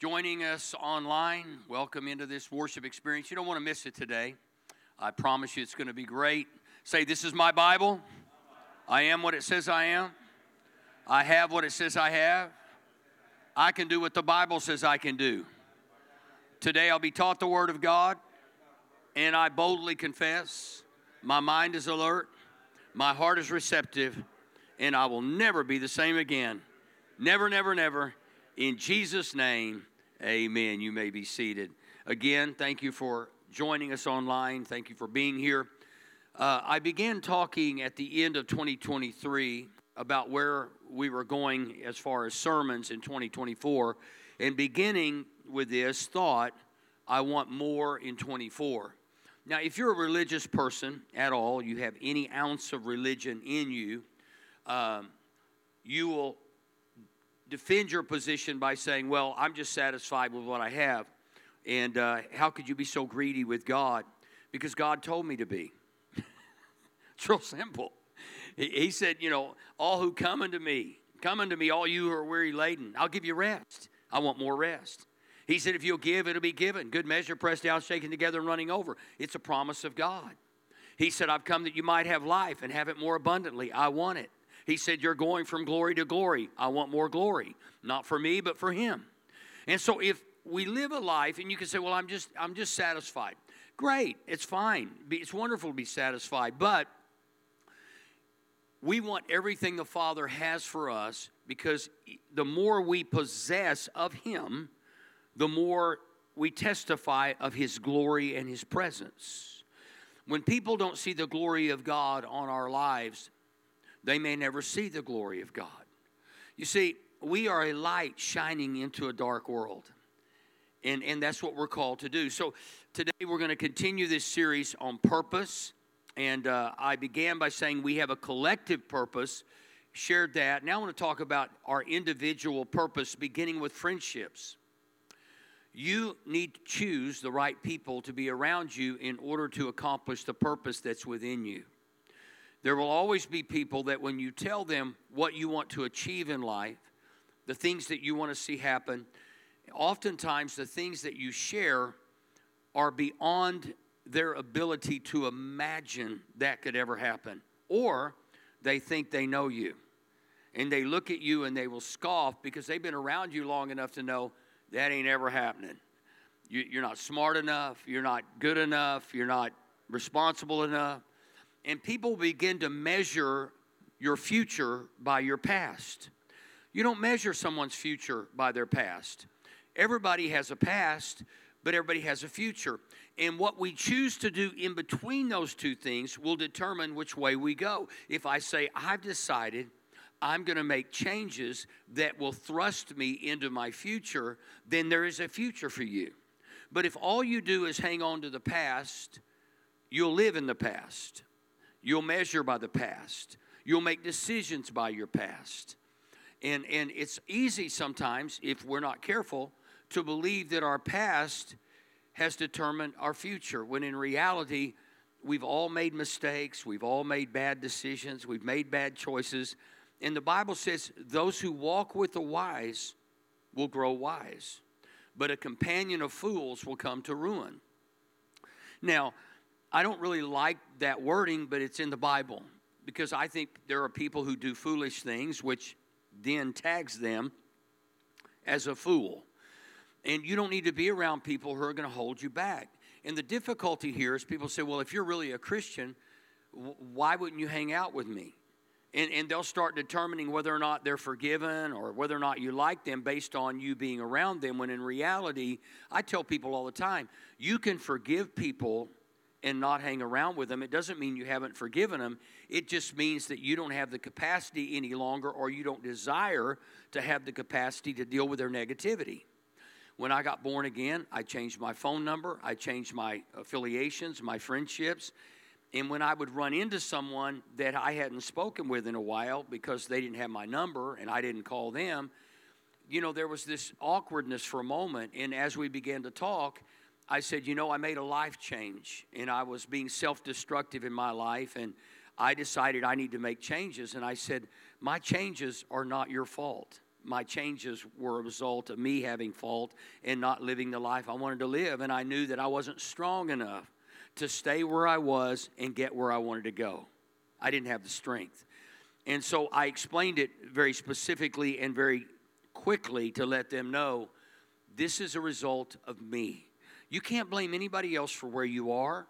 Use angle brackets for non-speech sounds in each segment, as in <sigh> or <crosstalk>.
joining us online. Welcome into this worship experience. You don't want to miss it today. I promise you it's going to be great. Say, This is my Bible. I am what it says I am. I have what it says I have. I can do what the Bible says I can do. Today I'll be taught the Word of God, and I boldly confess my mind is alert, my heart is receptive and I will never be the same again. Never, never, never. In Jesus' name, amen. You may be seated. Again, thank you for joining us online. Thank you for being here. Uh, I began talking at the end of 2023 about where we were going as far as sermons in 2024, and beginning with this thought, I want more in 24. Now, if you're a religious person at all, you have any ounce of religion in you, um, you will defend your position by saying, Well, I'm just satisfied with what I have. And uh, how could you be so greedy with God? Because God told me to be. <laughs> it's real simple. He, he said, You know, all who come unto me, come unto me, all you who are weary laden, I'll give you rest. I want more rest. He said, If you'll give, it'll be given. Good measure, pressed down, shaken together, and running over. It's a promise of God. He said, I've come that you might have life and have it more abundantly. I want it. He said, You're going from glory to glory. I want more glory. Not for me, but for him. And so if we live a life and you can say, Well, I'm just I'm just satisfied. Great, it's fine. It's wonderful to be satisfied, but we want everything the Father has for us because the more we possess of Him, the more we testify of His glory and His presence. When people don't see the glory of God on our lives, they may never see the glory of God. You see, we are a light shining into a dark world. And, and that's what we're called to do. So today we're going to continue this series on purpose. And uh, I began by saying we have a collective purpose, shared that. Now I want to talk about our individual purpose, beginning with friendships. You need to choose the right people to be around you in order to accomplish the purpose that's within you. There will always be people that when you tell them what you want to achieve in life, the things that you want to see happen, oftentimes the things that you share are beyond their ability to imagine that could ever happen. Or they think they know you. And they look at you and they will scoff because they've been around you long enough to know that ain't ever happening. You, are not smart enough. You're not good enough. You're not responsible enough and people begin to measure your future by your past. You don't measure someone's future by their past. Everybody has a past, but everybody has a future. And what we choose to do in between those two things will determine which way we go. If I say, I've decided I'm going to make changes that will thrust me into my future, then there is a future for you. But if all you do is hang on to the past, you'll live in the past. You'll measure by the past. You'll make decisions by your past. And, and it's easy sometimes, if we're not careful, to believe that our past has determined our future, when in reality, we've all made mistakes, we've all made bad decisions, we've made bad choices. And the Bible says, those who walk with the wise will grow wise, but a companion of fools will come to ruin. Now, I don't really like that wording, but it's in the Bible because I think there are people who do foolish things, which then tags them as a fool. And you don't need to be around people who are going to hold you back. And the difficulty here is people say, well, if you're really a Christian, why wouldn't you hang out with me? And, and they'll start determining whether or not they're forgiven or whether or not you like them based on you being around them. When in reality, I tell people all the time, you can forgive people and not hang around with them, it doesn't mean you haven't forgiven them. It just means that you don't have the capacity any longer or you don't desire to have the capacity to deal with their negativity. When I got born again, I changed my phone number, I changed my affiliations, my friendships. And when I would run into someone that I hadn't spoken with in a while because they didn't have my number and I didn't call them, you know, there was this awkwardness for a moment. And as we began to talk, I said, You know, I made a life change and I was being self destructive in my life. And I decided I need to make changes. And I said, My changes are not your fault. My changes were a result of me having fault and not living the life I wanted to live. And I knew that I wasn't strong enough to stay where I was and get where I wanted to go. I didn't have the strength. And so I explained it very specifically and very quickly to let them know this is a result of me. You can't blame anybody else for where you are,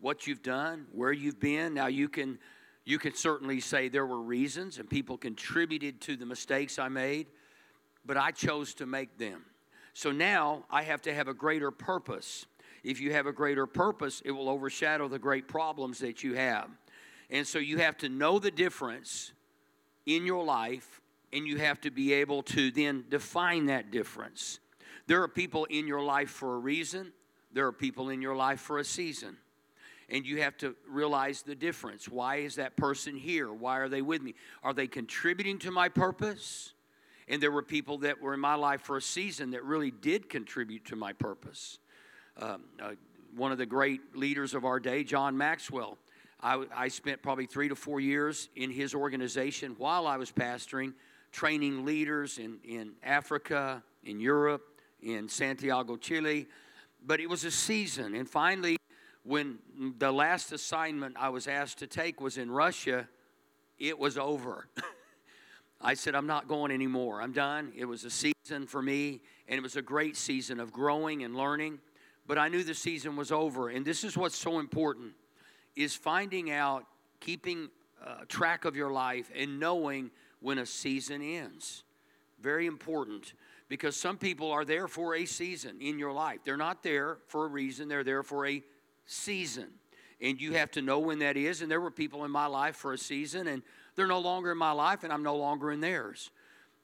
what you've done, where you've been. Now you can you can certainly say there were reasons and people contributed to the mistakes I made, but I chose to make them. So now I have to have a greater purpose. If you have a greater purpose, it will overshadow the great problems that you have. And so you have to know the difference in your life and you have to be able to then define that difference. There are people in your life for a reason, there are people in your life for a season. And you have to realize the difference. Why is that person here? Why are they with me? Are they contributing to my purpose? And there were people that were in my life for a season that really did contribute to my purpose. Um, uh, one of the great leaders of our day, John Maxwell, I, I spent probably three to four years in his organization while I was pastoring training leaders in, in Africa, in Europe, in Santiago, Chile. But it was a season. And finally, when the last assignment I was asked to take was in Russia, it was over. <laughs> I said, I'm not going anymore. I'm done. It was a season for me, and it was a great season of growing and learning. But I knew the season was over. And this is what's so important is finding out, keeping uh, track of your life, and knowing when a season ends. Very important because some people are there for a season in your life. They're not there for a reason, they're there for a season. And you have to know when that is. And there were people in my life for a season, and they're no longer in my life, and I'm no longer in theirs.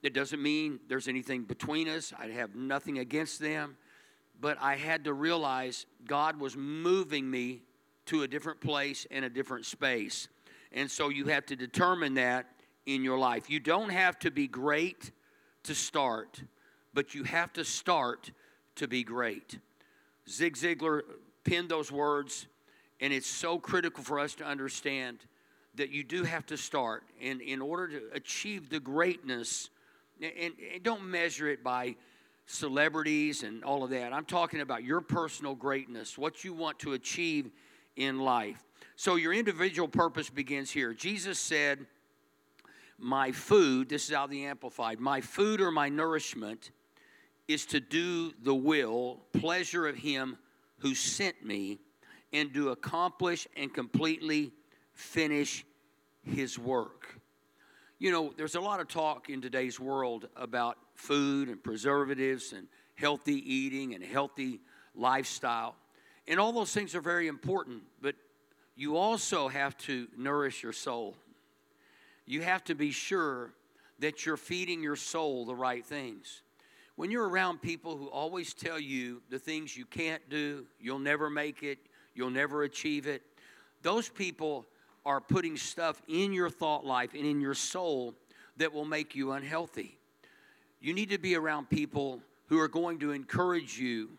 It doesn't mean there's anything between us. I have nothing against them. But I had to realize God was moving me to a different place and a different space. And so you have to determine that in your life. You don't have to be great to start, but you have to start to be great. Zig Ziglar penned those words, and it's so critical for us to understand that you do have to start. And in order to achieve the greatness, and, and don't measure it by celebrities and all of that. I'm talking about your personal greatness, what you want to achieve in life. So your individual purpose begins here. Jesus said, my food, this is of the Amplified, my food or my nourishment is to do the will, pleasure of Him who sent me, and to accomplish and completely finish His work. You know, there's a lot of talk in today's world about food and preservatives and healthy eating and healthy lifestyle. And all those things are very important, but you also have to nourish your soul you have to be sure that you're feeding your soul the right things. When you're around people who always tell you the things you can't do, you'll never make it, you'll never achieve it, those people are putting stuff in your thought life and in your soul that will make you unhealthy. You need to be around people who are going to encourage you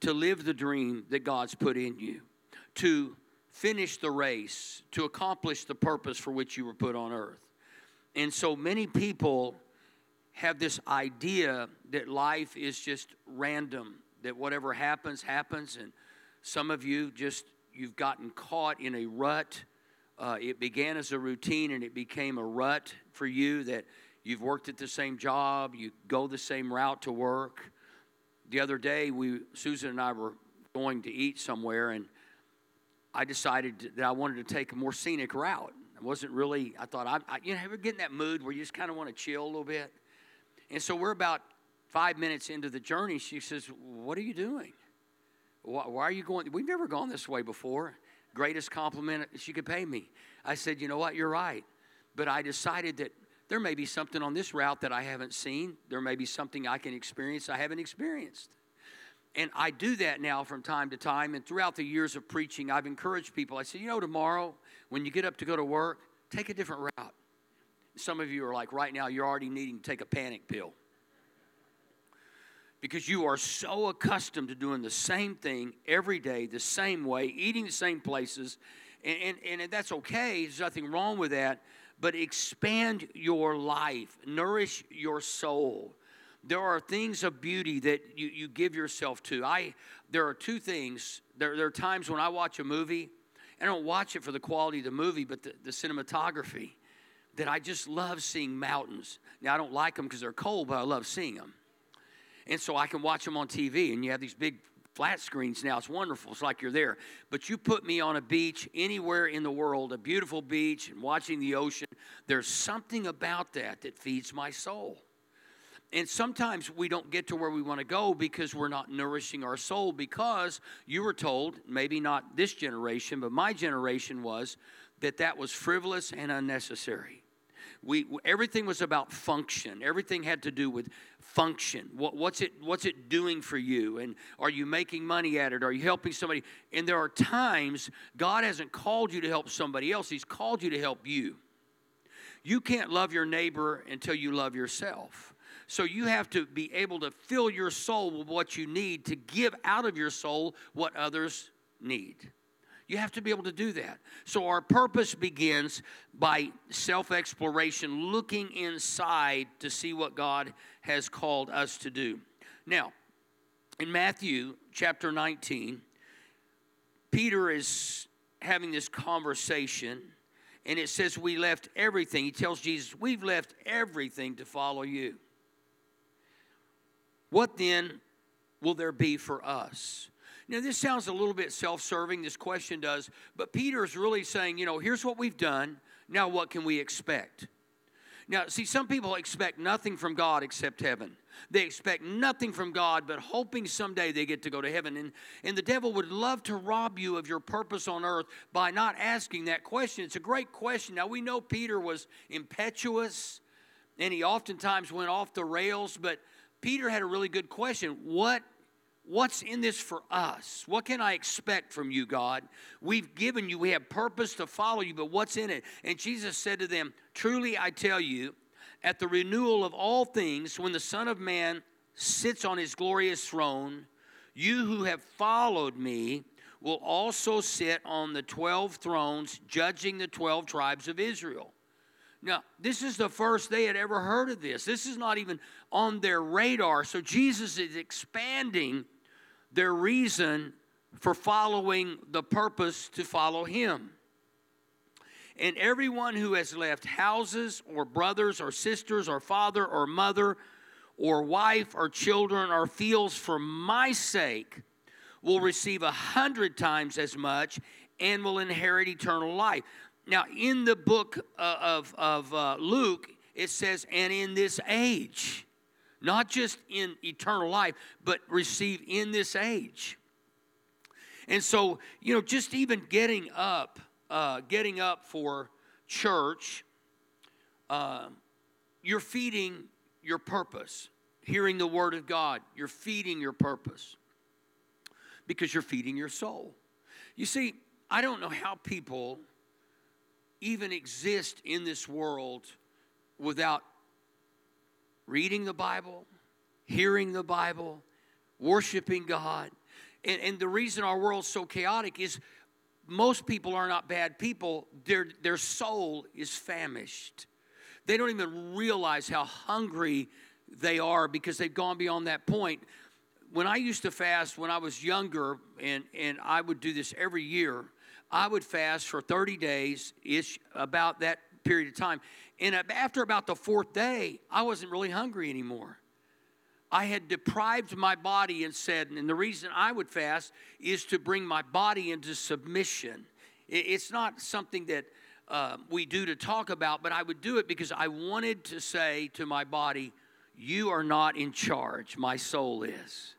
to live the dream that God's put in you, to finish the race, to accomplish the purpose for which you were put on earth. And so many people have this idea that life is just random, that whatever happens, happens. And some of you just, you've gotten caught in a rut. Uh, it began as a routine and it became a rut for you that you've worked at the same job, you go the same route to work. The other day, we, Susan and I were going to eat somewhere, and I decided that I wanted to take a more scenic route I wasn't really, I thought, I, I, you know, ever get in that mood where you just kind of want to chill a little bit? And so we're about five minutes into the journey. She says, What are you doing? Why, why are you going? We've never gone this way before. Greatest compliment she could pay me. I said, You know what? You're right. But I decided that there may be something on this route that I haven't seen. There may be something I can experience I haven't experienced. And I do that now from time to time. And throughout the years of preaching, I've encouraged people. I say, you know, tomorrow when you get up to go to work, take a different route. Some of you are like, right now, you're already needing to take a panic pill because you are so accustomed to doing the same thing every day, the same way, eating the same places. And, and, and that's okay, there's nothing wrong with that. But expand your life, nourish your soul. There are things of beauty that you, you give yourself to. I, there are two things. There, there are times when I watch a movie, I don't watch it for the quality of the movie, but the, the cinematography, that I just love seeing mountains. Now, I don't like them because they're cold, but I love seeing them. And so I can watch them on TV, and you have these big flat screens now. It's wonderful. It's like you're there. But you put me on a beach anywhere in the world, a beautiful beach, and watching the ocean, there's something about that that feeds my soul. And sometimes we don't get to where we want to go because we're not nourishing our soul. Because you were told, maybe not this generation, but my generation was, that that was frivolous and unnecessary we everything was about function. Everything had to do with function. What, what's it what's it doing for you? And are you making money at it? Are you helping somebody? And there are times god hasn't called you to help somebody else. He's called you to help you. You can't love your neighbor until you love yourself. So you have to be able to fill your soul with what you need to give out of your soul what others need you have to be able to do that. So, our purpose begins by self exploration, looking inside to see what God has called us to do. Now, in Matthew chapter 19, Peter is having this conversation, and it says, We left everything. He tells Jesus, We've left everything to follow you. What then will there be for us? Now, this sounds a little bit self serving, this question does, but Peter is really saying, you know, here's what we've done. Now, what can we expect? Now, see, some people expect nothing from God except heaven. They expect nothing from God, but hoping someday they get to go to heaven. And, and the devil would love to rob you of your purpose on earth by not asking that question. It's a great question. Now, we know Peter was impetuous and he oftentimes went off the rails, but Peter had a really good question What What's in this for us? What can I expect from you, God? We've given you, we have purpose to follow you, but what's in it? And Jesus said to them, Truly I tell you, at the renewal of all things, when the Son of Man sits on his glorious throne, you who have followed me will also sit on the 12 thrones, judging the 12 tribes of Israel. Now, this is the first they had ever heard of this. This is not even on their radar. So Jesus is expanding their reason for following the purpose to follow him. And everyone who has left houses or brothers or sisters or father or mother or wife or children or fields for my sake will receive a hundred times as much and will inherit eternal life. Now, in the book uh, of, of uh, Luke, it says, and in this age not just in eternal life, but receive in this age. And so, you know, just even getting up, uh, getting up for church, uh, you're feeding your purpose. Hearing the word of God, you're feeding your purpose because you're feeding your soul. You see, I don't know how people even exist in this world without reading the Bible, hearing the Bible, worshiping God. And, and the reason our world's so chaotic is most people are not bad people, their, their soul is famished. They don't even realize how hungry they are because they've gone beyond that point. When I used to fast when I was younger, and, and I would do this every year, I would fast for 30 days ish, about that period of time. And after about the fourth day, I wasn't really hungry anymore. I had deprived my body and said, and the reason I would fast is to bring my body into submission. It's not something that uh, we do to talk about, but I would do it because I wanted to say to my body, You are not in charge, my soul is.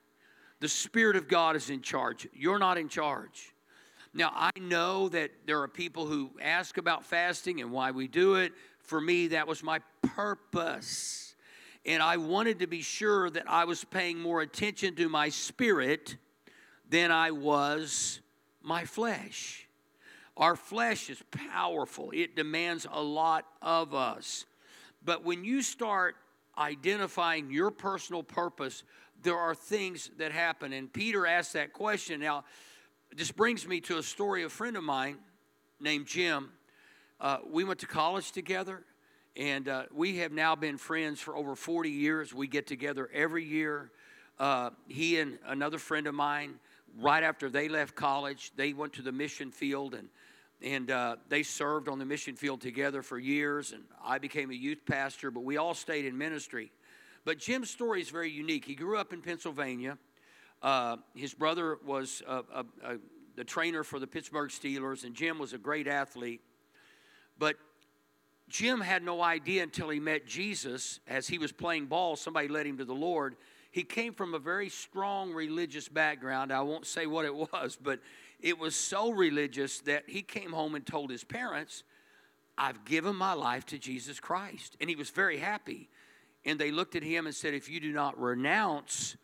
The Spirit of God is in charge. You're not in charge. Now, I know that there are people who ask about fasting and why we do it For me, that was my purpose. And I wanted to be sure that I was paying more attention to my spirit than I was my flesh. Our flesh is powerful, it demands a lot of us. But when you start identifying your personal purpose, there are things that happen. And Peter asked that question. Now, this brings me to a story of a friend of mine named Jim. Uh, we went to college together, and uh, we have now been friends for over 40 years. We get together every year. Uh, he and another friend of mine, right after they left college, they went to the mission field and and uh, they served on the mission field together for years. And I became a youth pastor, but we all stayed in ministry. But Jim's story is very unique. He grew up in Pennsylvania. Uh, his brother was a, a, a, the trainer for the Pittsburgh Steelers, and Jim was a great athlete. But Jim had no idea until he met Jesus as he was playing ball. Somebody led him to the Lord. He came from a very strong religious background. I won't say what it <laughs> was, but it was so religious that he came home and told his parents, I've given my life to Jesus Christ. And he was very happy. And they looked at him and said, If you do not renounce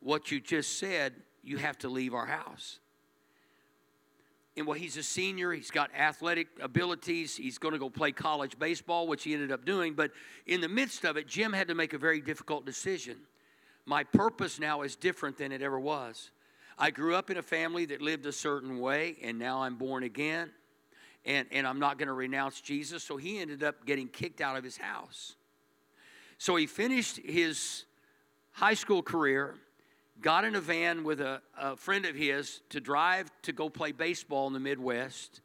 what you just said, you have to leave our house. And well, he's a senior. He's got athletic abilities. He's going to go play college baseball, which he ended up doing. But in the midst of it, Jim had to make a very difficult decision. My purpose now is different than it ever was. I grew up in a family that lived a certain way, and now I'm born again, and, and I'm not going to renounce Jesus. So he ended up getting kicked out of his house. So he finished his high school career, got in a van with a, a friend of his to drive to go play baseball in the Midwest,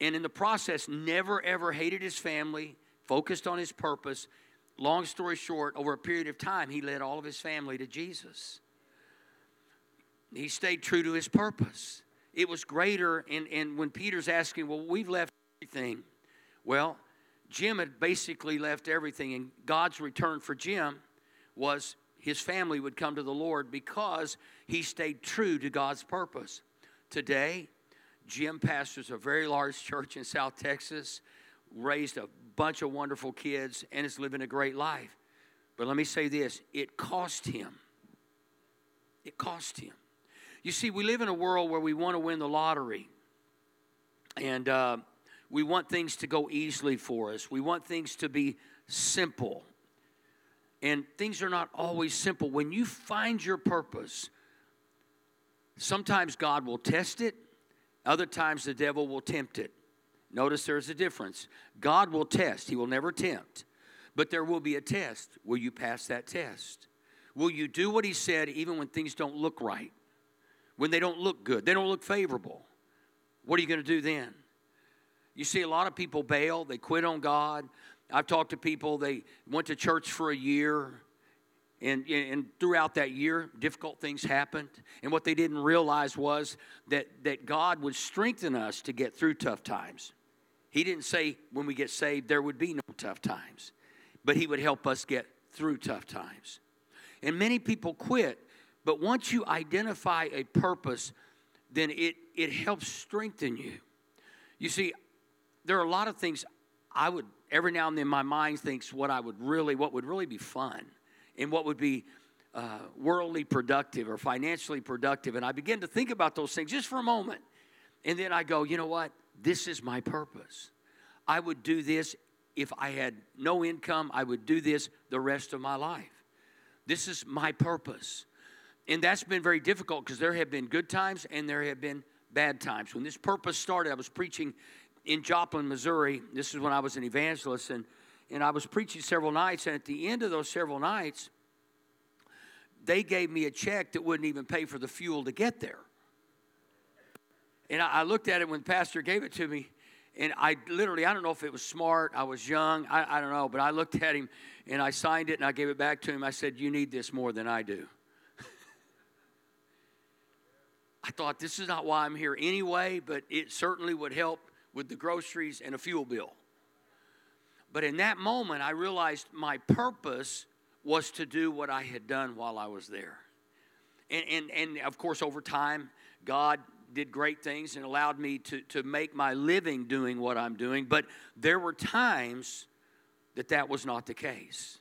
and in the process, never ever hated his family, focused on his purpose. Long story short, over a period of time, he led all of his family to Jesus. He stayed true to his purpose. It was greater, and, and when Peter's asking, Well, we've left everything. Well, Jim had basically left everything, and God's return for Jim was his family would come to the Lord because he stayed true to God's purpose. Today, Jim pastors a very large church in South Texas, raised a bunch of wonderful kids, and is living a great life. But let me say this it cost him. It cost him. You see, we live in a world where we want to win the lottery. And uh, we want things to go easily for us. We want things to be simple. And things are not always simple. When you find your purpose, sometimes God will test it, other times the devil will tempt it. Notice there's a difference. God will test, He will never tempt. But there will be a test. Will you pass that test? Will you do what He said even when things don't look right? when they don't look good, they don't look favorable. What are you going to do then? You see, a lot of people bail, they quit on God. I've talked to people, they went to church for a year, and, and throughout that year, difficult things happened. And what they didn't realize was that, that God would strengthen us to get through tough times. He didn't say when we get saved there would be no tough times, but He would help us get through tough times. And many people quit but once you identify a purpose, then it, it helps strengthen you. You see, there are a lot of things I would every now and then my mind thinks what I would really, what would really be fun and what would be uh, worldly productive or financially productive. And I begin to think about those things just for a moment. And then I go, you know what? This is my purpose. I would do this if I had no income, I would do this the rest of my life. This is my purpose. And that's been very difficult because there have been good times and there have been bad times. When this purpose started, I was preaching in Joplin, Missouri. This is when I was an evangelist, and, and I was preaching several nights. And at the end of those several nights, they gave me a check that wouldn't even pay for the fuel to get there. And I, I looked at it when the pastor gave it to me, and I literally, I don't know if it was smart, I was young, I, I don't know, but I looked at him and I signed it and I gave it back to him. I said, You need this more than I do. <laughs> I thought this is not why I'm here anyway, but it certainly would help with the groceries and a fuel bill. But in that moment, I realized my purpose was to do what I had done while I was there. And, and, and of course, over time, God did great things and allowed me to, to make my living doing what I'm doing. But there were times that that was not the case.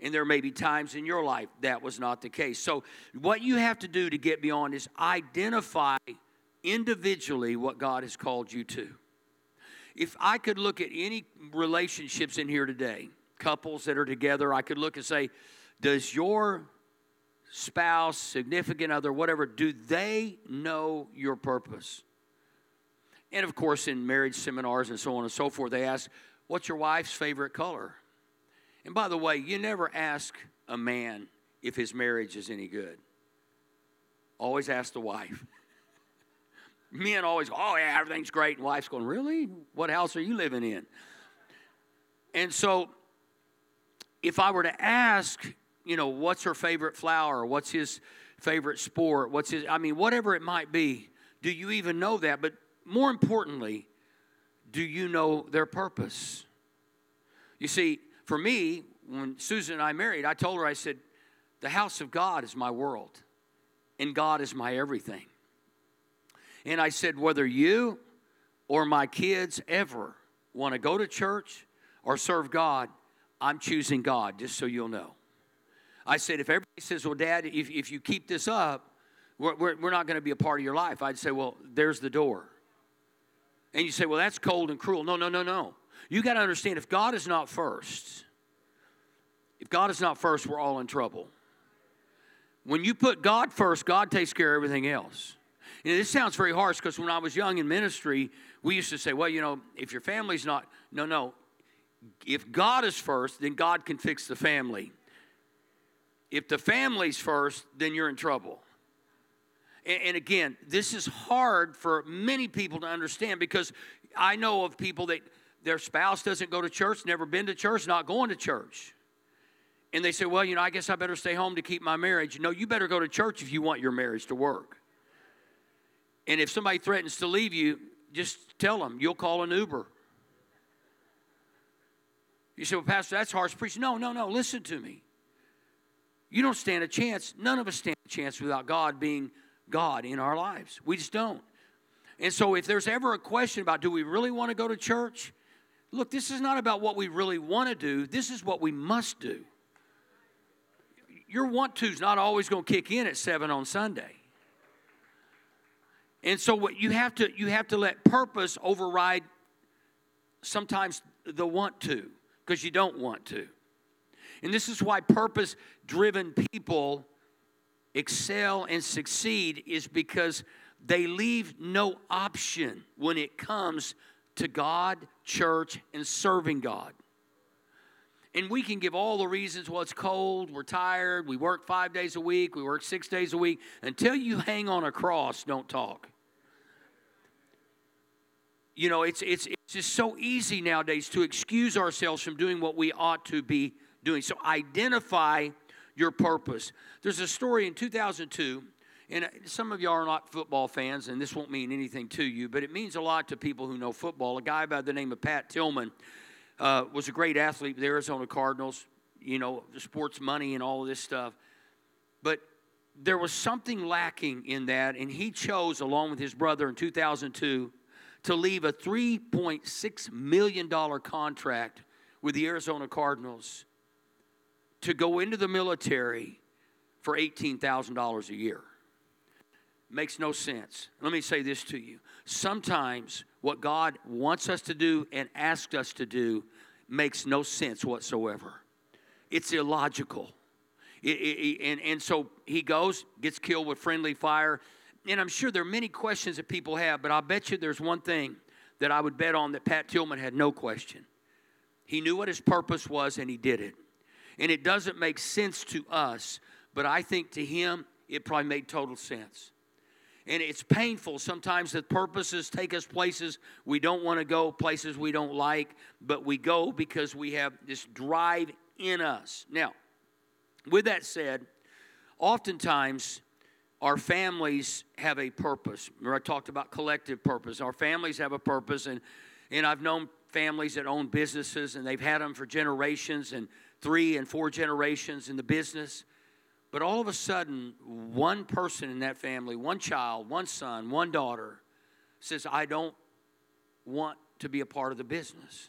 And there may be times in your life that was not the case. So, what you have to do to get beyond is identify individually what God has called you to. If I could look at any relationships in here today, couples that are together, I could look and say, Does your spouse, significant other, whatever, do they know your purpose? And of course, in marriage seminars and so on and so forth, they ask, What's your wife's favorite color? And by the way, you never ask a man if his marriage is any good. Always ask the wife. <laughs> Men always, oh yeah, everything's great. And wife's going, really? What house are you living in? And so, if I were to ask, you know, what's her favorite flower? What's his favorite sport? What's his, I mean, whatever it might be, do you even know that? But more importantly, do you know their purpose? You see, for me, when Susan and I married, I told her, I said, the house of God is my world, and God is my everything. And I said, whether you or my kids ever want to go to church or serve God, I'm choosing God, just so you'll know. I said, if everybody says, well, Dad, if, if you keep this up, we're, we're, we're not going to be a part of your life, I'd say, well, there's the door. And you say, well, that's cold and cruel. No, no, no, no. You got to understand if God is not first, if God is not first, we're all in trouble. When you put God first, God takes care of everything else. This sounds very harsh because when I was young in ministry, we used to say, well, you know, if your family's not, no, no. If God is first, then God can fix the family. If the family's first, then you're in trouble. And, and again, this is hard for many people to understand because I know of people that their spouse doesn't go to church, never been to church, not going to church. And they say, well, you know, I guess I better stay home to keep my marriage. No, you better go to church if you want your marriage to work. And if somebody threatens to leave you, just tell them, you'll call an Uber. You say, well, Pastor, that's harsh preaching. No, no, no, listen to me. You don't stand a chance. None of us stand a chance without God being God in our lives. We just don't. And so, if there's ever a question about do we really want to go to church, Look, this is not about what we really want to do, this is what we must do. Your want to is not always going to kick in at 7 on Sunday. And so what you have to you have to let purpose override sometimes the want to because you don't want to. And this is why purpose driven people excel and succeed is because they leave no option when it comes to God, church, and serving God. And we can give all the reasons well, it's cold, we're tired, we work five days a week, we work six days a week. Until you hang on a cross, don't talk. You know, it's, it's, it's just so easy nowadays to excuse ourselves from doing what we ought to be doing. So identify your purpose. There's a story in 2002 and uh, some of you are not football fans, and this won't mean anything to you, but it means a lot to people who know football. A guy by the name of Pat Tillman uh, was a great athlete with the Arizona Cardinals, you know, the sports money and all of this stuff. But there was something lacking in that, and he chose, along with his brother in 2002, to leave a $3.6 million contract with the Arizona Cardinals to go into the military for $18,000 a year. Makes no sense. Let me say this to you. Sometimes what God wants us to do and asks us to do makes no sense whatsoever. It's illogical. It, it, and, and so he goes, gets killed with friendly fire. And I'm sure there are many questions that people have, but I'll bet you there's one thing that I would bet on that Pat Tillman had no question. He knew what his purpose was and he did it. And it doesn't make sense to us, but I think to him it probably made total sense and it's painful sometimes that purposes take us places we don't want to go, places we don't like, but we go because we have this drive in us. Now, with that said, oftentimes our families have a purpose. Remember, I talked about collective purpose. Our families have a purpose, and, and I've known families that own businesses, and they've had them for generations and three and four generations in the business. But all of a sudden, one person in that family, one child, one son, one daughter, says, I don't want to be a part of the business.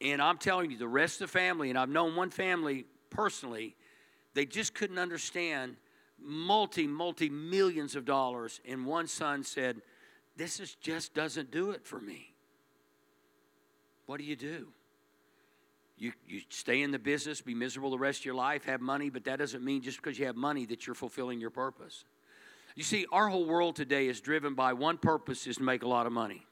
And I'm telling you, the rest of the family, and I've known one family personally, they just couldn't understand multi, multi millions of dollars. And one son said, This is just doesn't do it for me. What do you do? You, you stay in the business, be miserable the rest of your life, have money, but that doesn't mean just because you have money that you're fulfilling your purpose. You see, our whole world today is driven by one purpose is to make a lot of money.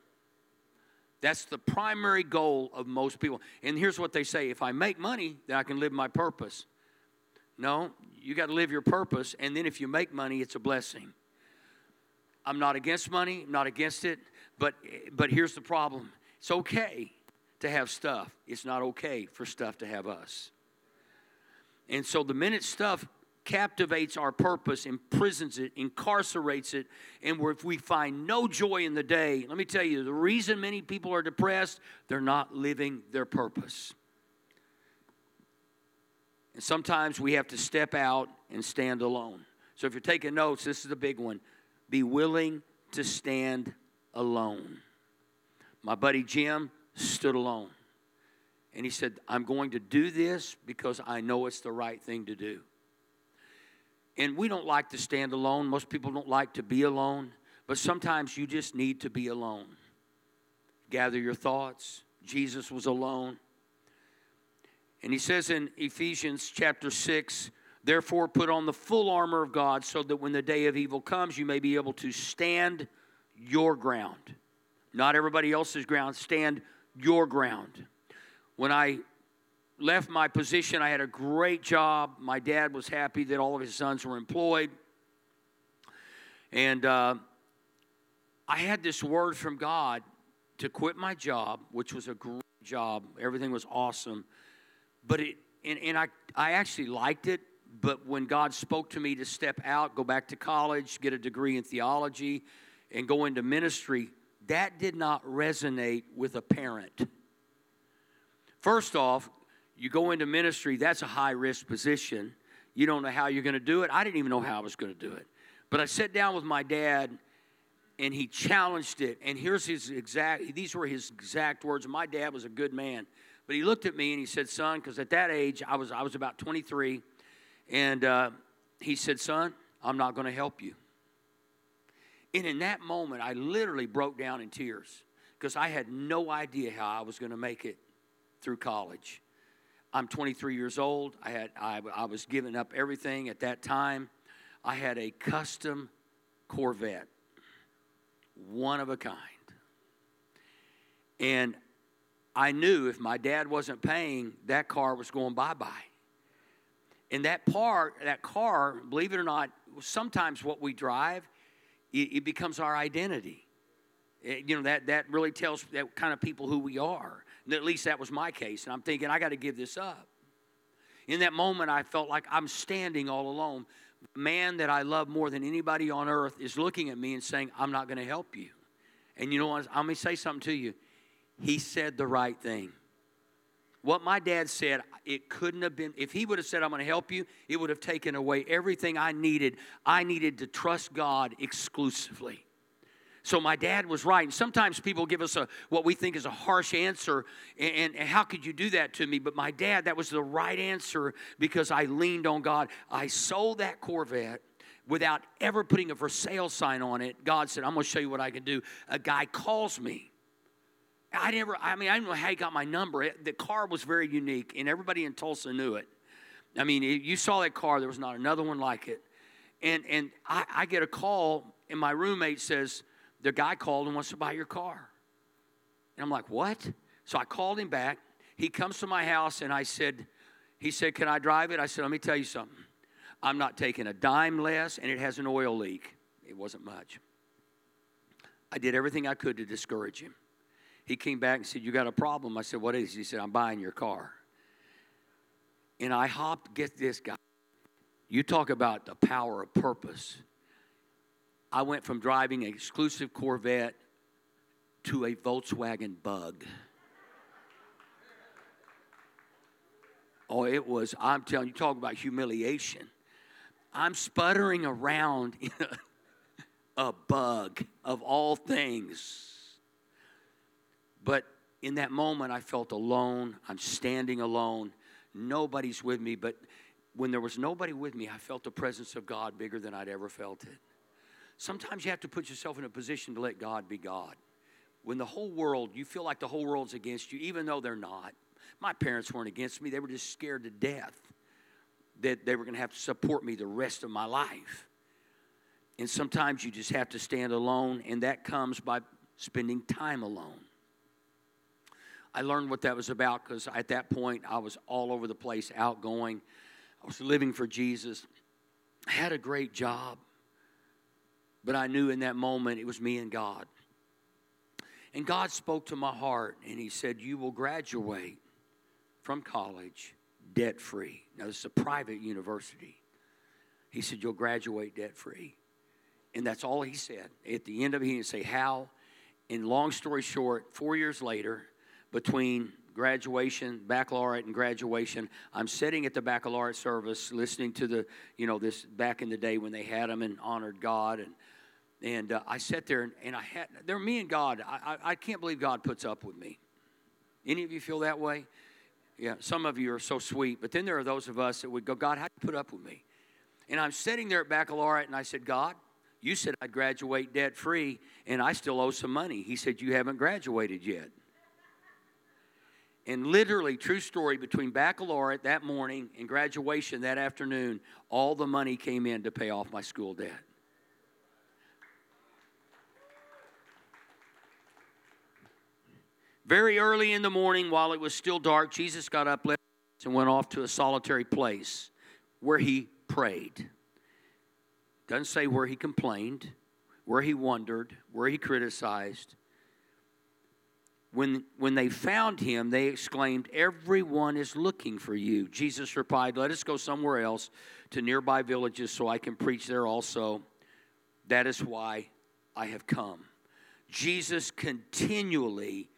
That's the primary goal of most people. And here's what they say if I make money, then I can live my purpose. No, you got to live your purpose, and then if you make money, it's a blessing. I'm not against money, I'm not against it, but but here's the problem. It's okay to have stuff. It's not okay for stuff to have us. And so the minute stuff captivates our purpose, imprisons it, incarcerates it, and where if we find no joy in the day, let me tell you, the reason many people are depressed, they're not living their purpose. And sometimes we have to step out and stand alone. So if you're taking notes, this is the big one. Be willing to stand alone. My buddy Jim stood alone. And he said, I'm going to do this because I know it's the right thing to do. And we don't like to stand alone. Most people don't like to be alone. But sometimes you just need to be alone. Gather your thoughts. Jesus was alone. And he says in Ephesians chapter 6, therefore put on the full armor of God so that when the day of evil comes, you may be able to stand your ground. Not everybody else's ground, stand your ground. When I left my position, I had a great job. My dad was happy that all of his sons were employed. And uh, I had this word from God to quit my job, which was a great job. Everything was awesome. But it, and, and I, I actually liked it. But when God spoke to me to step out, go back to college, get a degree in theology, and go into ministry, that did not resonate with a parent. First off, you go into ministry, that's a high risk position. You don't know how you're going to do it. I didn't even know how I was going to do it. But I sat down with my dad and he challenged it. And here's his exact, these were his exact words. My dad was a good man. But he looked at me and he said, Son, because at that age, I was, I was about 23. And uh, he said, Son, I'm not going to help you. And in that moment, I literally broke down in tears because I had no idea how I was going to make it through college. I'm 23 years old. I, had, I, I was giving up everything at that time. I had a custom Corvette, one of a kind. And I knew if my dad wasn't paying, that car was going bye bye. And that part, that car, believe it or not, sometimes what we drive it, it becomes our identity. It, you know, that, that really tells that kind of people who we are. And at least that was my case. And I'm thinking, I got to give this up. In that moment, I felt like I'm standing all alone. The man that I love more than anybody on earth is looking at me and saying, I'm not going to help you. And you know what? I'm going to say something to you. He said the right thing. What my dad said, it couldn't have been, if he would have said, I'm going to help you, it would have taken away everything I needed. I needed to trust God exclusively. So my dad was right. And sometimes people give us a what we think is a harsh answer, and, and, how could you do that to me? But my dad, that was the right answer because I leaned on God. I sold that Corvette without ever putting a for sale sign on it. God said, I'm to show you what I can do. A guy calls me I never, I mean, I don't know how he got my number. the car was very unique, and everybody in Tulsa knew it. I mean, you saw that car, there was not another one like it. And, and I, I get a call, and my roommate says, The guy called and wants to buy your car. And I'm like, What? So I called him back. He comes to my house, and I said, He said, Can I drive it? I said, Let me tell you something. I'm not taking a dime less, and it has an oil leak. It wasn't much. I did everything I could to discourage him. He came back and said, You got a problem? I said, What is? He said, I'm buying your car. And I hopped, get this guy. You talk about the power of purpose. I went from driving an exclusive Corvette to a Volkswagen bug. Oh, it was, I'm telling you, talk about humiliation. I'm sputtering around in <laughs> a, a bug of all things. But in that moment, I felt alone. I'm standing alone. Nobody's with me. But when there was nobody with me, I felt the presence of God bigger than I'd ever felt it. Sometimes you have to put yourself in a position to let God be God. When the whole world, you feel like the whole world's against you, even though they're not. My parents weren't against me, they were just scared to death that they were going to have to support me the rest of my life. And sometimes you just have to stand alone, and that comes by spending time alone. I learned what that was about because at that point I was all over the place, outgoing. I was living for Jesus. I had a great job, but I knew in that moment it was me and God. And God spoke to my heart and He said, You will graduate from college debt free. Now, this is a private university. He said, You'll graduate debt free. And that's all he said. At the end of it, he didn't say how. And long story short, four years later, between graduation, baccalaureate, and graduation. I'm sitting at the baccalaureate service, listening to the, you know, this back in the day when they had them and honored God, and and uh, I sat there and, and I had there me and God. I, I I can't believe God puts up with me. Any of you feel that way? Yeah, some of you are so sweet, but then there are those of us that would go, God, how do you put up with me? And I'm sitting there at baccalaureate, and I said, God, you said I'd graduate debt free, and I still owe some money. He said, You haven't graduated yet. And literally, true story, between baccalaureate that morning and graduation that afternoon, all the money came in to pay off my school debt. Very early in the morning, while it was still dark, Jesus got up and went off to a solitary place where he prayed. Doesn't say where he complained, where he wondered, where he criticized when, when they found him, they exclaimed, Everyone is looking for you. Jesus replied, Let us go somewhere else to nearby villages so I can preach there also. That is why I have come. Jesus continually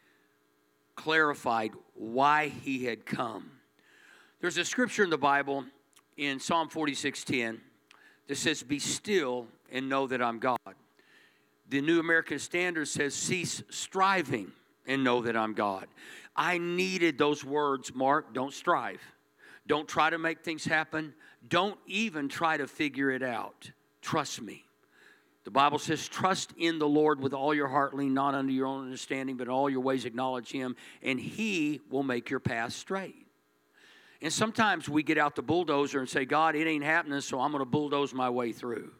clarified why he had come. There's a scripture in the Bible in Psalm 46:10 that says, Be still and know that I'm God. The New American Standard says, Cease striving and know that I'm God. I needed those words, Mark. Don't strive. Don't try to make things happen. Don't even try to figure it out. Trust me. The Bible says, Trust in the Lord with all your heart, lean not unto your own understanding, but in all your ways acknowledge Him, and He will make your path straight. And sometimes we get out the bulldozer and say, God, it ain't happening, so I'm going to bulldoze my way through.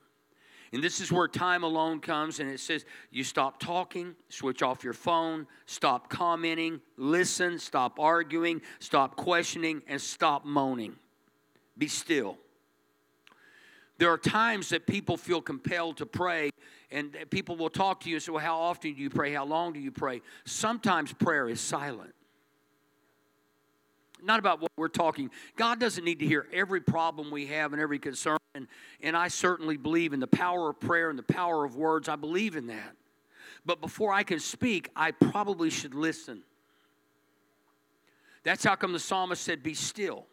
And this is where time alone comes, and it says you stop talking, switch off your phone, stop commenting, listen, stop arguing, stop questioning, and stop moaning. Be still. There are times that people feel compelled to pray, and people will talk to you and say, Well, how often do you pray? How long do you pray? Sometimes prayer is silent not about what we're talking. God doesn't need to hear every problem we have and every concern. And, and I certainly believe in the power of prayer and the power of words. I believe in that. But before I can speak, I probably should listen. That's how come the psalmist said, Be still.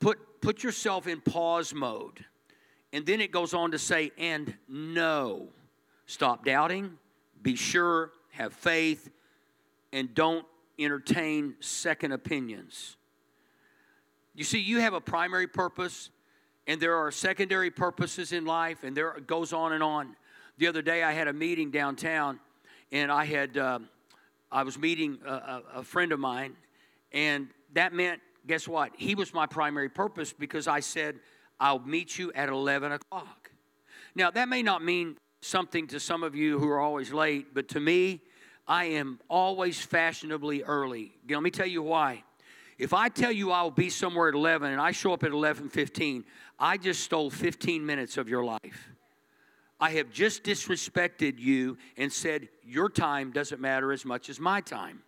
Put, put yourself in pause mode. And then it goes on to say, And know. Stop doubting, be sure, have faith, and don't entertain second opinions. You see, you have a primary purpose, and there are secondary purposes in life, and there it goes on and on. The other day, I had a meeting downtown, and I had uh, I was meeting a, a, a friend of mine, and that meant guess what? He was my primary purpose because I said I'll meet you at eleven o'clock. Now that may not mean something to some of you who are always late, but to me, I am always fashionably early. Let me tell you why. If I tell you I will be somewhere at 11 and I show up at 11:15, I just stole 15 minutes of your life. I have just disrespected you and said your time doesn't matter as much as my time.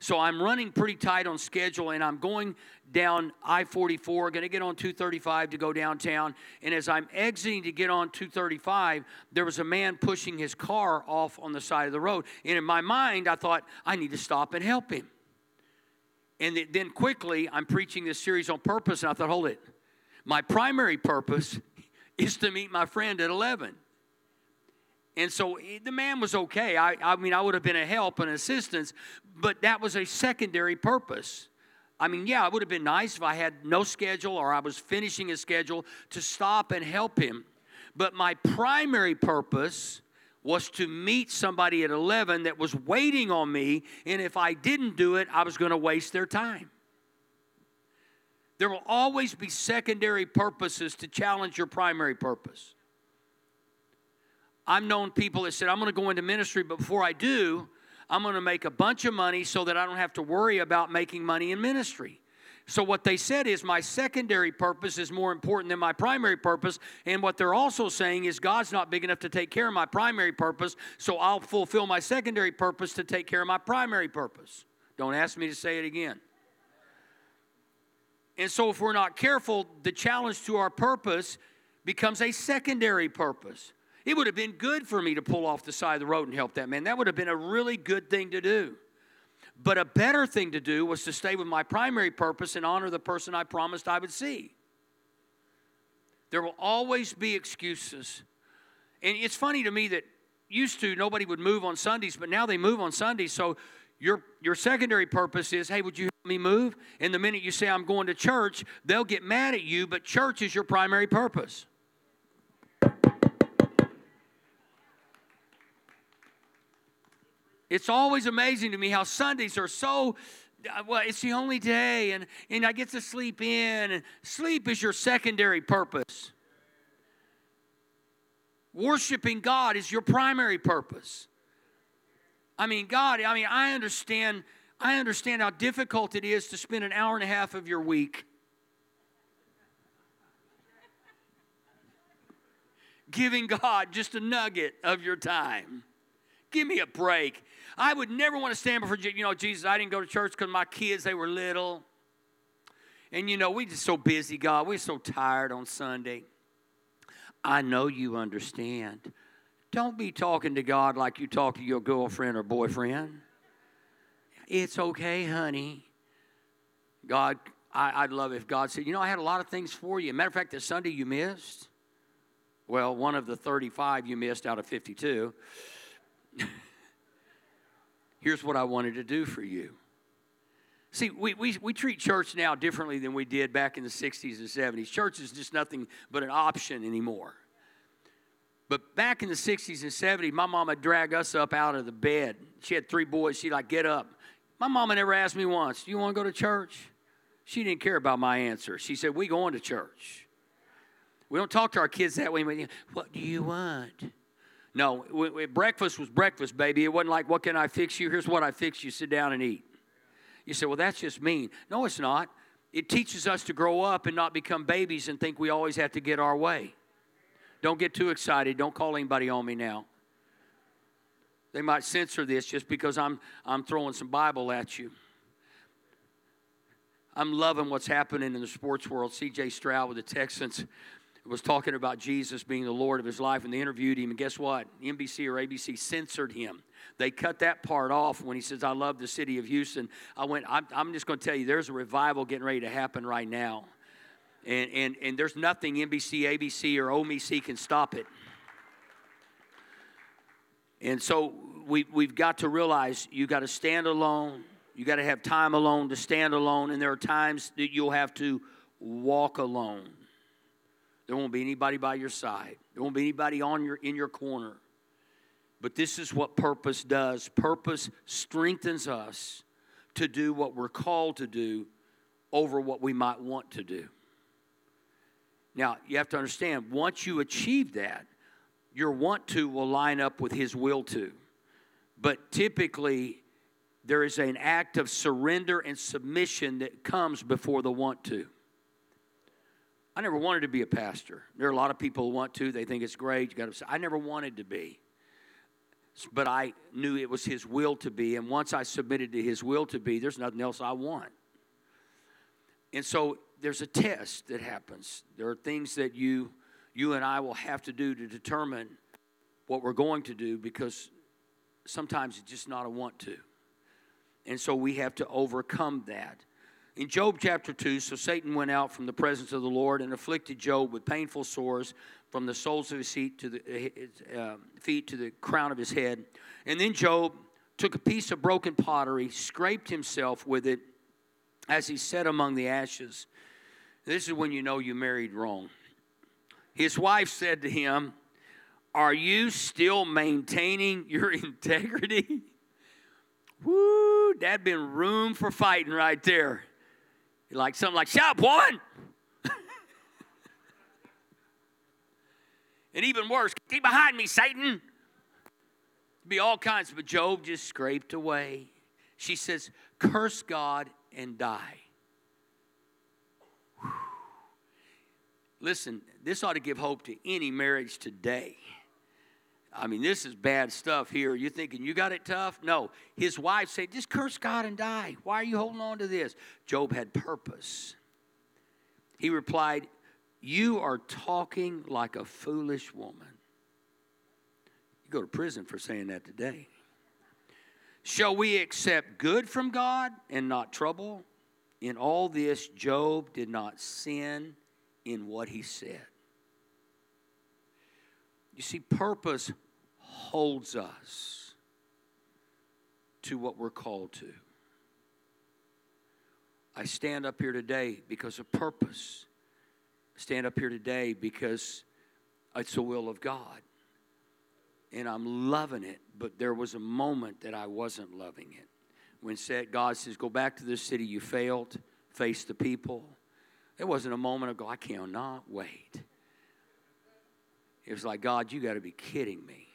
So I'm running pretty tight on schedule and I'm going down I 44, going to get on 235 to go downtown. And as I'm exiting to get on 235, there was a man pushing his car off on the side of the road. And in my mind, I thought, I need to stop and help him. And then quickly, I'm preaching this series on purpose, and I thought, hold it. My primary purpose <laughs> is to meet my friend at 11. And so the man was okay. I, I mean, I would have been a help and assistance, but that was a secondary purpose. I mean, yeah, it would have been nice if I had no schedule or I was finishing a schedule to stop and help him. But my primary purpose was to meet somebody at 11 that was waiting on me, and if I didn't do it, I was going to waste their time. There will always be secondary purposes to challenge your primary purpose. I've known people that said, I'm going to go into ministry, but before I do, I'm going to make a bunch of money so that I don't have to worry about making money in ministry. So, what they said is, my secondary purpose is more important than my primary purpose. And what they're also saying is, God's not big enough to take care of my primary purpose, so I'll fulfill my secondary purpose to take care of my primary purpose. Don't ask me to say it again. And so, if we're not careful, the challenge to our purpose becomes a secondary purpose. It would have been good for me to pull off the side of the road and help that man. That would have been a really good thing to do. But a better thing to do was to stay with my primary purpose and honor the person I promised I would see. There will always be excuses. And it's funny to me that used to nobody would move on Sundays, but now they move on Sundays. So your, your secondary purpose is hey, would you help me move? And the minute you say I'm going to church, they'll get mad at you, but church is your primary purpose. It's always amazing to me how Sundays are so uh, well, it's the only day, and, and I get to sleep in. And sleep is your secondary purpose. Worshiping God is your primary purpose. I mean, God, I mean, I understand, I understand how difficult it is to spend an hour and a half of your week giving God just a nugget of your time. Give me a break. I would never want to stand before you know Jesus. I didn't go to church because my kids they were little, and you know we just so busy. God, we're so tired on Sunday. I know you understand. Don't be talking to God like you talk to your girlfriend or boyfriend. It's okay, honey. God, I, would love if God said, You know, I had a lot of things for you. Matter of fact, this Sunday you missed. Well, one of the 35 you missed out of 52. <laughs> Here's what I wanted to do for you. See, we, we, we treat church now differently than we did back in the 60s and 70s. Church is just nothing but an option anymore. But back in the 60s and 70s, my mama drag us up out of the bed. She had three boys. She'd like, get up. My mama never asked me once, do you want to go to church? She didn't care about my answer. She said, we going to church. We don't talk to our kids that way. What do you want? No, breakfast was breakfast, baby. It wasn't like, what can I fix you? Here's what I fix you. Sit down and eat. You say, well, that's just mean. No, it's not. It teaches us to grow up and not become babies and think we always have to get our way. Don't get too excited. Don't call anybody on me now. They might censor this just because I'm, I'm throwing some Bible at you. I'm loving what's happening in the sports world. CJ Stroud with the Texans was talking about Jesus being the Lord of his life, and they interviewed him. And guess what? NBC or ABC censored him. They cut that part off when he says, I love the city of Houston. I went, I'm, I'm just going to tell you, there's a revival getting ready to happen right now. And, and, and there's nothing NBC, ABC, or OMC can stop it. And so we, we've got to realize you got to stand alone. You got to have time alone to stand alone. And there are times that you'll have to walk alone. There won't be anybody by your side. There won't be anybody on your in your corner. But this is what purpose does. Purpose strengthens us to do what we're called to do over what we might want to do. Now, you have to understand, once you achieve that, your want to will line up with his will to. But typically, there is an act of surrender and submission that comes before the want to. I never wanted to be a pastor. There are a lot of people who want to. They think it's great. You got to. I never wanted to be, but I knew it was His will to be. And once I submitted to His will to be, there's nothing else I want. And so there's a test that happens. There are things that you, you and I will have to do to determine what we're going to do because sometimes it's just not a want to. And so we have to overcome that. In Job chapter 2, so Satan went out from the presence of the Lord and afflicted Job with painful sores from the soles of his feet to the, uh, feet to the crown of his head. And then Job took a piece of broken pottery, scraped himself with it as he sat among the ashes. This is when you know you married wrong. His wife said to him, Are you still maintaining your <laughs> integrity? Woo, that'd been room for fighting right there. Like something like, Shut up, woman! <laughs> and even worse, keep behind me, Satan. Be all kinds, but Job just scraped away. She says, Curse God and die. Whew. Listen, this ought to give hope to any marriage today. I mean, this is bad stuff here. You're thinking you got it tough? No. His wife said, just curse God and die. Why are you holding on to this? Job had purpose. He replied, You are talking like a foolish woman. You go to prison for saying that today. Shall we accept good from God and not trouble? In all this, Job did not sin in what he said. You see, purpose holds us to what we're called to. I stand up here today because of purpose. I stand up here today because it's the will of God. And I'm loving it, but there was a moment that I wasn't loving it. When said God says, Go back to this city you failed, face the people. It wasn't a moment ago, I cannot wait. It was like, God, you got to be kidding me.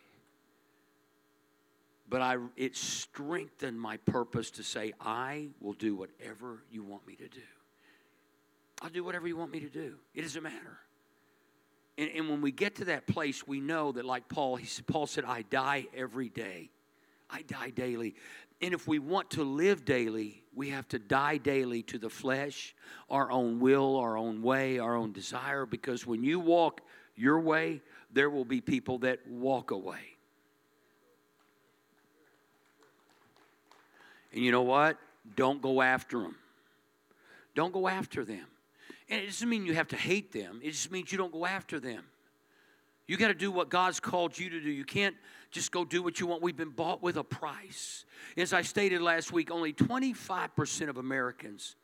But I, it strengthened my purpose to say, I will do whatever you want me to do. I'll do whatever you want me to do. It doesn't matter. And, and when we get to that place, we know that, like Paul, he, Paul said, I die every day. I die daily. And if we want to live daily, we have to die daily to the flesh, our own will, our own way, our own desire, because when you walk your way, there will be people that walk away. And you know what? Don't go after them. Don't go after them. And it doesn't mean you have to hate them, it just means you don't go after them. You got to do what God's called you to do. You can't just go do what you want. We've been bought with a price. As I stated last week, only 25% of Americans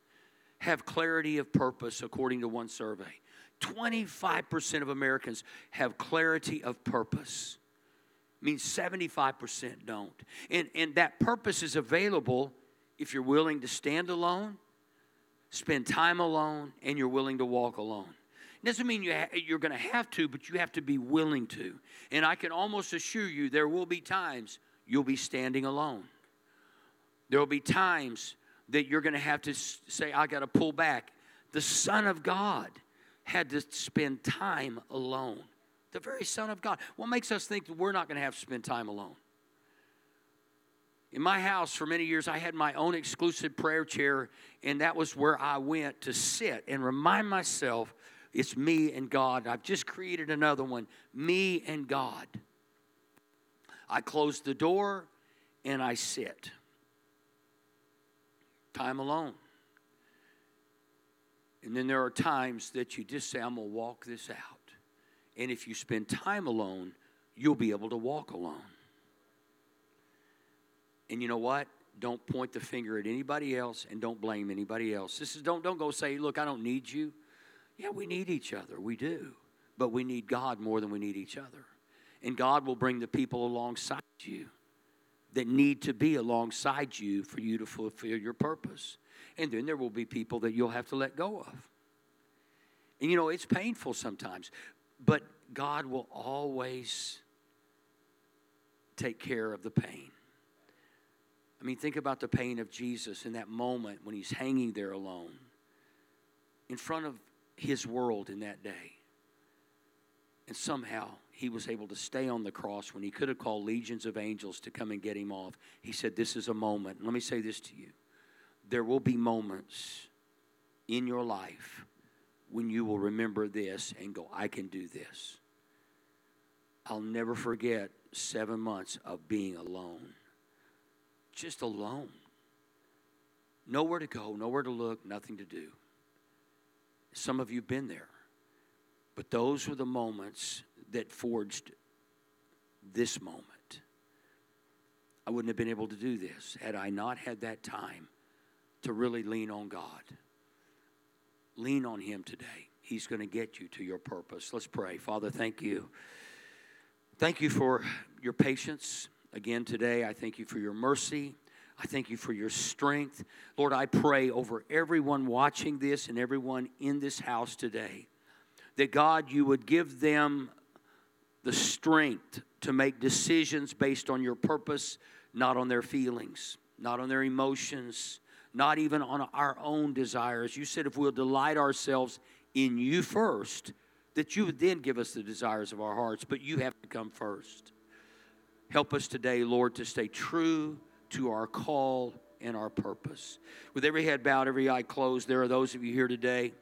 have clarity of purpose, according to one survey. 25% of Americans have clarity of purpose. means 75% don't. And, and that purpose is available if you're willing to stand alone, spend time alone, and you're willing to walk alone. It doesn't mean you ha- you're going to have to, but you have to be willing to. And I can almost assure you there will be times you'll be standing alone. There will be times that you're going to have to say, I got to pull back. The Son of God had to spend time alone. The very Son of God. What makes us think that we're not going to have to spend time alone? In my house for many years, I had my own exclusive prayer chair, and that was where I went to sit and remind myself it's me and God. I've just created another one me and God. I close the door and I sit. Time alone. And then there are times that you just say, I'm going to walk this out. And if you spend time alone, you'll be able to walk alone. And you know what? Don't point the finger at anybody else and don't blame anybody else. This is don't don't go say, "Look, I don't need you." Yeah, we need each other. We do. But we need God more than we need each other. And God will bring the people alongside you that need to be alongside you for you to fulfill your purpose. And then there will be people that you'll have to let go of. And you know, it's painful sometimes, but God will always take care of the pain. I mean, think about the pain of Jesus in that moment when he's hanging there alone in front of his world in that day. And somehow he was able to stay on the cross when he could have called legions of angels to come and get him off. He said, This is a moment. Let me say this to you there will be moments in your life when you will remember this and go, I can do this. I'll never forget seven months of being alone, just alone. Nowhere to go, nowhere to look, nothing to do. Some of you have been there. But those were the moments that forged this moment. I wouldn't have been able to do this had I not had that time to really lean on God. Lean on Him today. He's going to get you to your purpose. Let's pray. Father, thank you. Thank you for your patience again today. I thank you for your mercy. I thank you for your strength. Lord, I pray over everyone watching this and everyone in this house today that God, you would give them the strength to make decisions based on your purpose, not on their feelings, not on their emotions, not even on our own desires. You said if we'll delight ourselves in you first, that you would then give us the desires of our hearts, but you have to come first. Help us today, Lord, to stay true to our call and our purpose. With every head bowed, every eye closed, there are those of you here today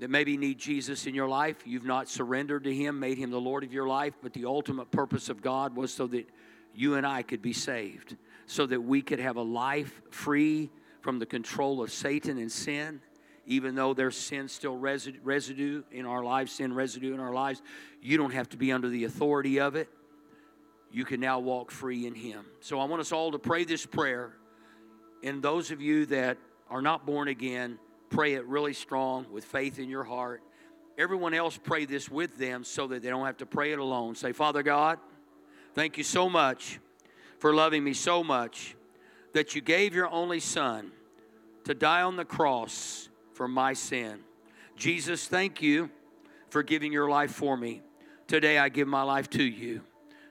that maybe need Jesus in your life. You've not surrendered to Him, made Him the Lord of your life, but the ultimate purpose of God was so that you and I could be saved, so that we could have a life free from the control of Satan and sin. Even though there's sin still residue in our lives, sin residue in our lives, you don't have to be under the authority of it. You can now walk free in Him. So I want us all to pray this prayer. And those of you that are not born again, Pray it really strong with faith in your heart. Everyone else pray this with them so that they don't have to pray it alone. Say, Father God, thank you so much for loving me so much that you gave your only Son to die on the cross for my sin. Jesus, thank you for giving your life for me. Today I give my life to you.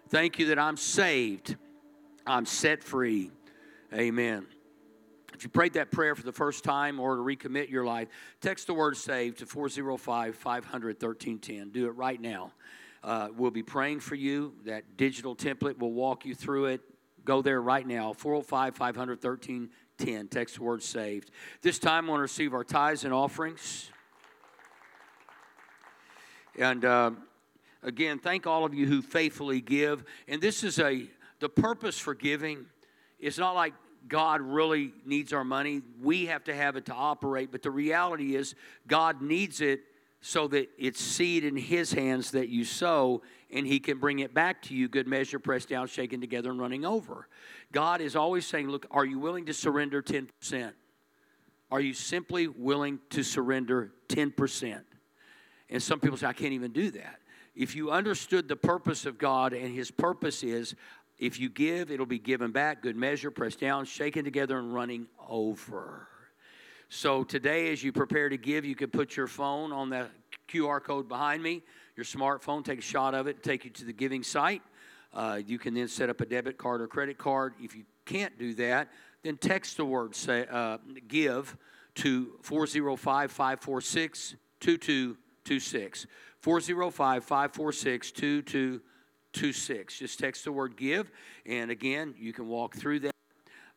Thank you that I'm saved, I'm set free. Amen. If you prayed that prayer for the first time or to recommit your life, text the word SAVE to 405 500 1310. Do it right now. Uh, we'll be praying for you. That digital template will walk you through it. Go there right now 405 500 1310. Text the word SAVED. This time, to receive our tithes and offerings. And uh, again, thank all of you who faithfully give. And this is a, the purpose for giving is not like God really needs our money. We have to have it to operate. But the reality is, God needs it so that it's seed in His hands that you sow, and He can bring it back to you, good measure, pressed down, shaken together, and running over. God is always saying, Look, are you willing to surrender 10%? Are you simply willing to surrender 10%? And some people say, I can't even do that. If you understood the purpose of God, and His purpose is, if you give, it'll be given back, good measure, pressed down, shaken together, and running over. So today, as you prepare to give, you can put your phone on the QR code behind me, your smartphone, take a shot of it, take you to the giving site. Uh, you can then set up a debit card or credit card. If you can't do that, then text the word say, uh, give to 405 546 2226. 405 546 2226. Just text the word give. And again, you can walk through that.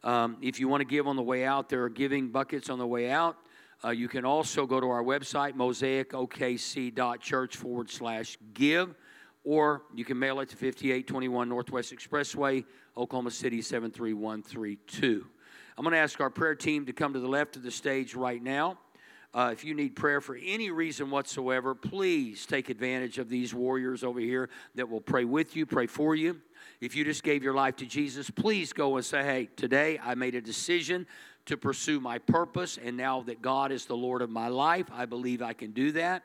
Um, if you want to give on the way out, there are giving buckets on the way out. Uh, you can also go to our website, mosaicokc.church forward slash give, or you can mail it to 5821 Northwest Expressway, Oklahoma City 73132. I'm going to ask our prayer team to come to the left of the stage right now. Uh, if you need prayer for any reason whatsoever, please take advantage of these warriors over here that will pray with you, pray for you. If you just gave your life to Jesus, please go and say, Hey, today I made a decision to pursue my purpose, and now that God is the Lord of my life, I believe I can do that.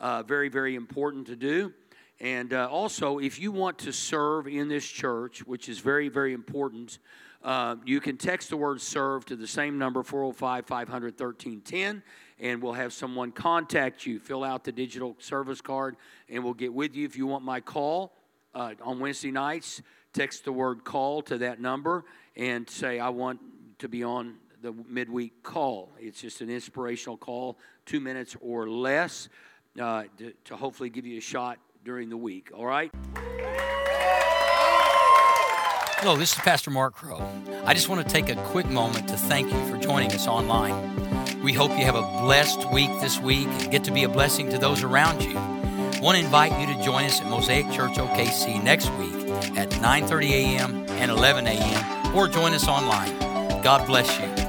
Uh, very, very important to do. And uh, also, if you want to serve in this church, which is very, very important, uh, you can text the word serve to the same number, 405 500 1310 and we'll have someone contact you. Fill out the digital service card, and we'll get with you. If you want my call uh, on Wednesday nights, text the word call to that number and say, I want to be on the midweek call. It's just an inspirational call, two minutes or less, uh, to, to hopefully give you a shot during the week. All right? Hello, this is Pastor Mark Crow. I just want to take a quick moment to thank you for joining us online. We hope you have a blessed week this week and get to be a blessing to those around you. Want to invite you to join us at Mosaic Church OKC next week at 9:30 a.m. and 11 a.m. or join us online. God bless you.